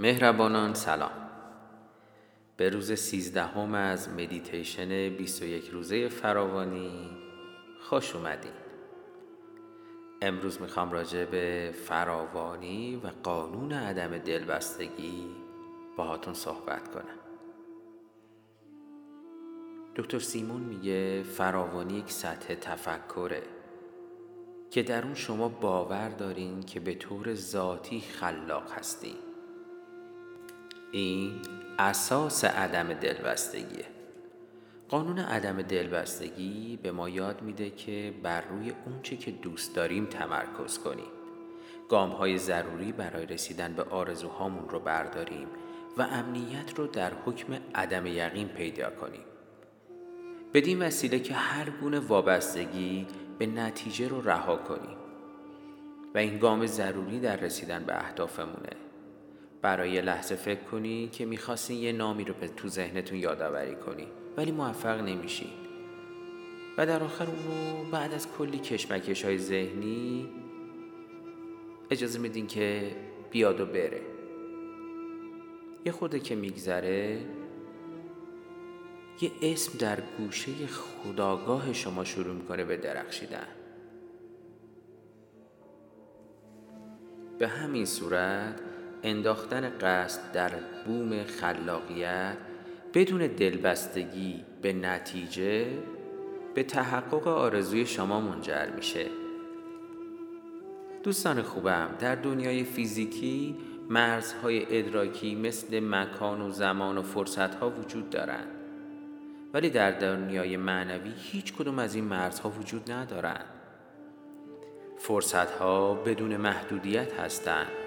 مهربانان سلام. به روز سیزدهم از مدیتیشن 21 روزه فراوانی خوش اومدین. امروز می‌خوام راجع به فراوانی و قانون عدم دلبستگی باهاتون صحبت کنم. دکتر سیمون میگه فراوانی یک سطح تفکره که در اون شما باور دارین که به طور ذاتی خلاق هستین. این اساس عدم دلبستگیه. قانون عدم دلبستگی به ما یاد میده که بر روی اونچه که دوست داریم تمرکز کنیم. گام های ضروری برای رسیدن به آرزوهامون رو برداریم و امنیت رو در حکم عدم یقین پیدا کنیم. بدین وسیله که هر گونه وابستگی به نتیجه رو رها کنیم. و این گام ضروری در رسیدن به اهدافمونه. برای یه لحظه فکر کنی که می‌خواستین یه نامی رو به تو ذهنتون یادآوری کنی ولی موفق نمیشین و در آخر اونو بعد از کلی کشمکش های ذهنی اجازه میدین که بیاد و بره. یه خورده که میگذره یه اسم در گوشه خداگاه شما شروع می‌کنه به درخشیدن. به همین صورت انداختن قصد در بوم خلاقیت بدون دلبستگی به نتیجه به تحقق آرزوی شما منجر میشه. دوستان خوبم در دنیای فیزیکی مرزهای ادراکی مثل مکان و زمان و فرصتها وجود دارند ولی در دنیای معنوی هیچ کدوم از این مرزها وجود ندارند فرصتها بدون محدودیت هستند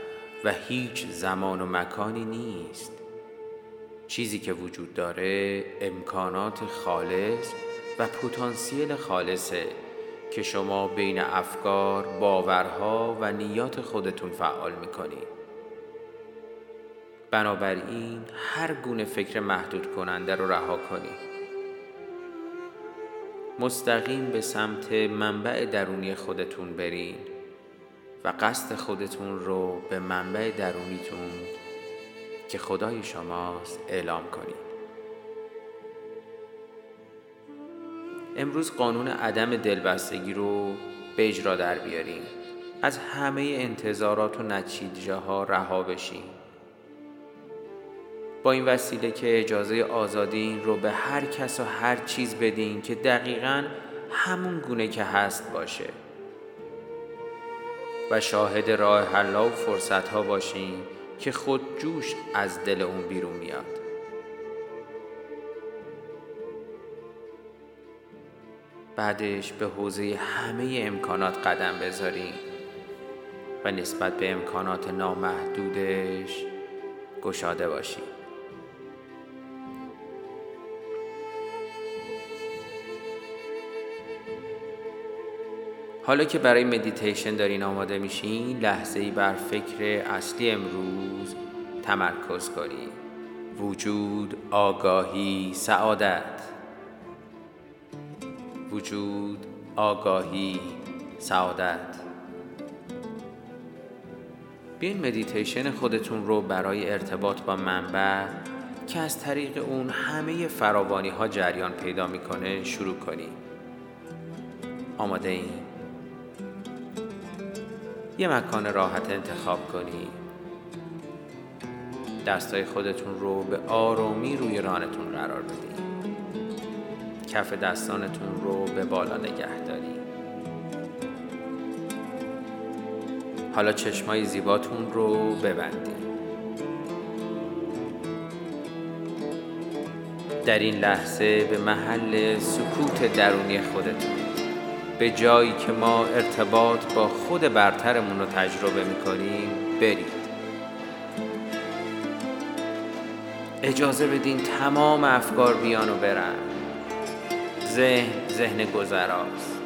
و هیچ زمان و مکانی نیست. چیزی که وجود داره امکانات خالص و پتانسیل خالصه که شما بین افکار، باورها و نیات خودتون فعال می‌کنید بنابراین هر گونه فکر محدود کننده رو رها کنید مستقیم به سمت منبع درونی خودتون برین. و قصد خودتون رو به منبع درونیتون که خدای شماست اعلام کنید. امروز قانون عدم دلبستگی رو به اجرا در بیاریم. از همه انتظارات و نتیجه ها رها بشیم. با این وسیله که اجازه آزادی رو به هر کس و هر چیز بدین که دقیقا همون گونه که هست باشه. و شاهد راه حلا و فرصت ها باشین که خود جوش از دل اون بیرون میاد. بعدش به حوزه همه امکانات قدم بذارین و نسبت به امکانات نامحدودش گشاده باشین حالا که برای مدیتیشن دارین آماده میشین لحظه ای بر فکر اصلی امروز تمرکز کنید وجود آگاهی سعادت. وجود آگاهی سعادت. بیاین مدیتیشن خودتون رو برای ارتباط با منبع که از طریق اون همه فراوانی ها جریان پیدا می‌کنه شروع کنید آماده این یه مکان راحت انتخاب کنید دستای خودتون رو به آرومی روی رانتون قرار بدید کف دستانتون رو به بالا نگه دارید حالا چشمای زیباتون رو ببندید در این لحظه به محل سکوت درونی خودتون به جایی که ما ارتباط با خود برترمون رو تجربه می‌کنیم برید. اجازه بدین تمام افکار بیان و برن. ذهن ذهن گذراست.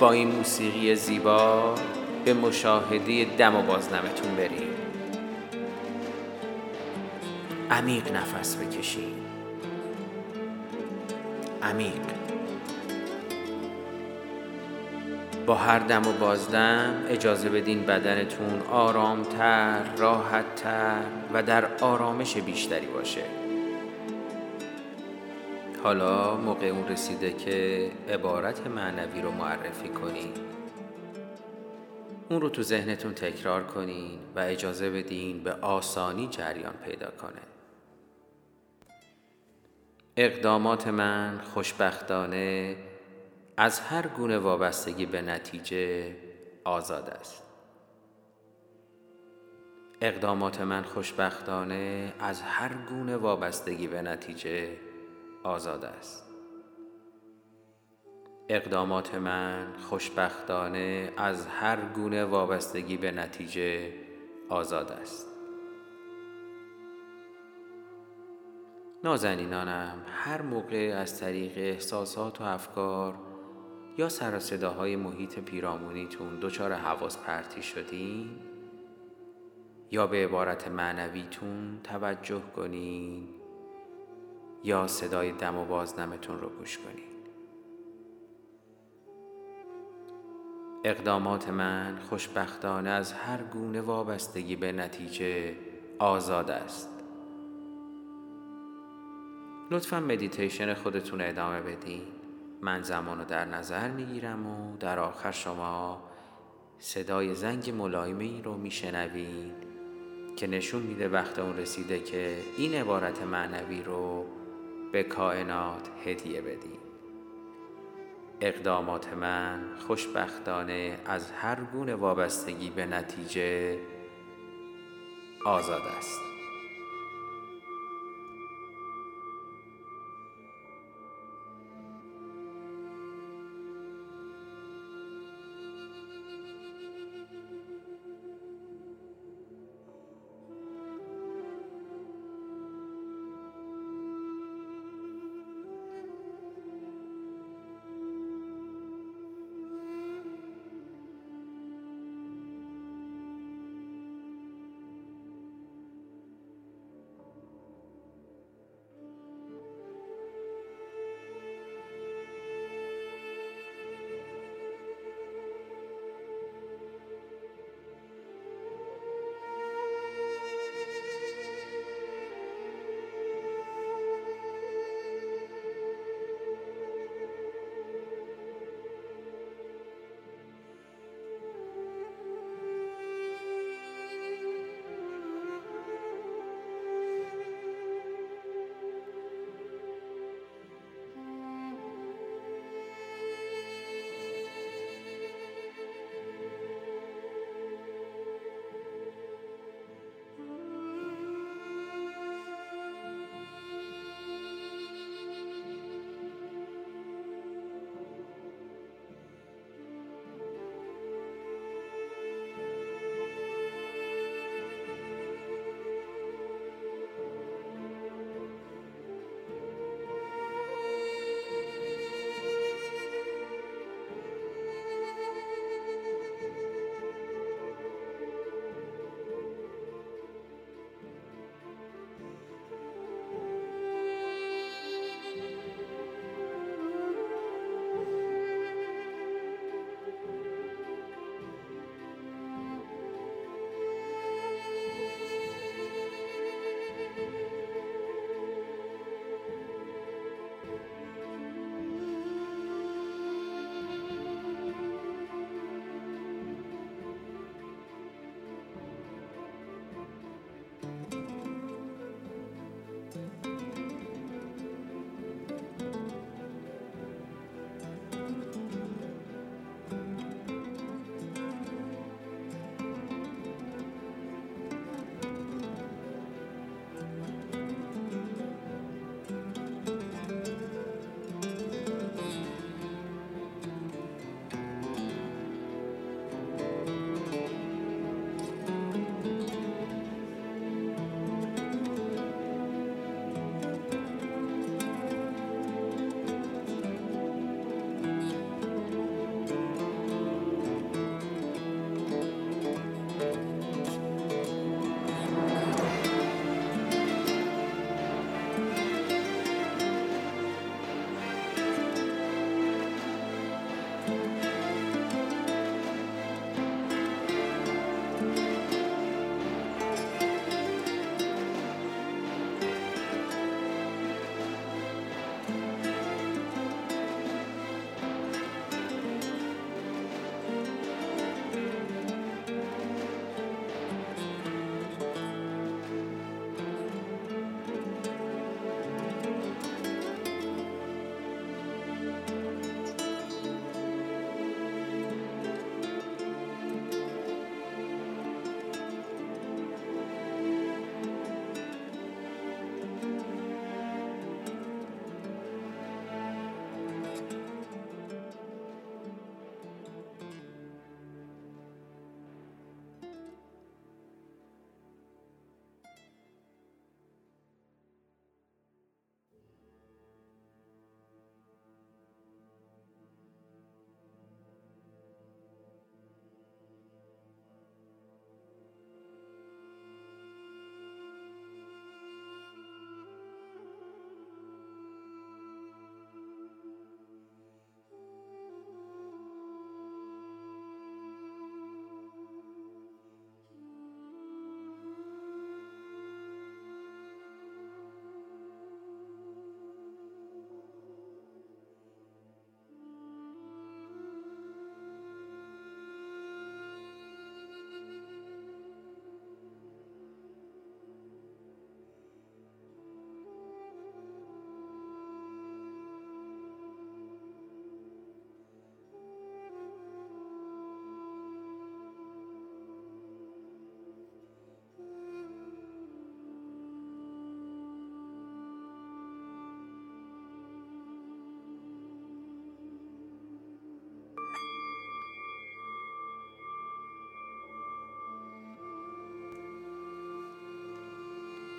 با این موسیقی زیبا به مشاهده دم و بازنمتون بریم. عمیق نفس بکشید. عمیق. با هر دم و بازدم اجازه بدین بدنتون آرامتر، راحتتر و در آرامش بیشتری باشه. حالا موقع اون رسیده که عبارت معنوی رو معرفی کنین. اون رو تو ذهنتون تکرار کنین و اجازه بدین به آسانی جریان پیدا کنه. اقدامات من خوشبختانه از هر گونه وابستگی به نتیجه آزاد است. اقدامات من خوشبختانه از هر گونه وابستگی به نتیجه آزاد است. اقدامات من خوشبختانه از هر گونه وابستگی به نتیجه آزاد است. نازنینانم هر موقع از طریق احساسات و افکار یا سر صداهای محیط پیرامونیتون دچار حواس پرتی شدین؟ یا به عبارت معنویتون توجه کنین؟ یا صدای دم و بازدمتون رو گوش کنین؟ اقدامات من خوشبختانه از هر گونه وابستگی به نتیجه آزاد است. لطفا مدیتیشن خودتون ادامه بدین. من زمان در نظر می‌گیرم و در آخر شما صدای زنگ ملایمی رو میشنوید که نشون میده وقت اون رسیده که این عبارت معنوی رو به کائنات هدیه بدیم اقدامات من خوشبختانه از هر گونه وابستگی به نتیجه آزاد است.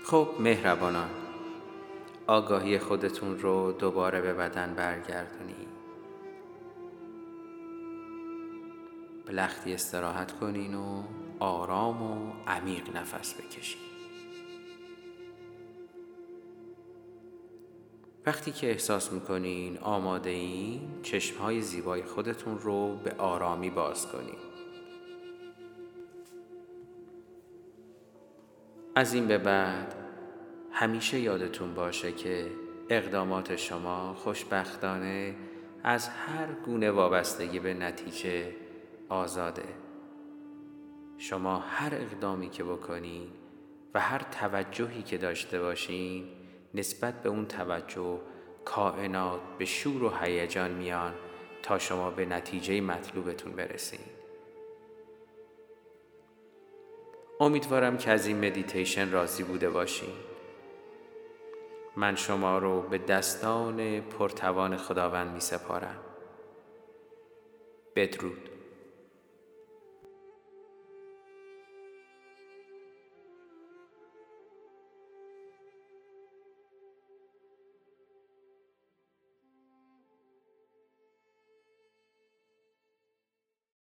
خب مهربانان آگاهی خودتون رو دوباره به بدن برگردونید به لختی استراحت کنین و آرام و عمیق نفس بکشین. وقتی که احساس می‌کنین آماده این چشمهای زیبای خودتون رو به آرامی باز کنین. از این به بعد همیشه یادتون باشه که اقدامات شما خوشبختانه از هر گونه وابستگی به نتیجه آزاده. شما هر اقدامی که بکنین و هر توجهی که داشته باشین نسبت به اون توجه کائنات به شور و هیجان میان تا شما به نتیجه مطلوبتون برسین. امیدوارم که از این مدیتیشن راضی بوده باشین. من شما رو به دستان پرتوان خداوند می سپارم بدرود.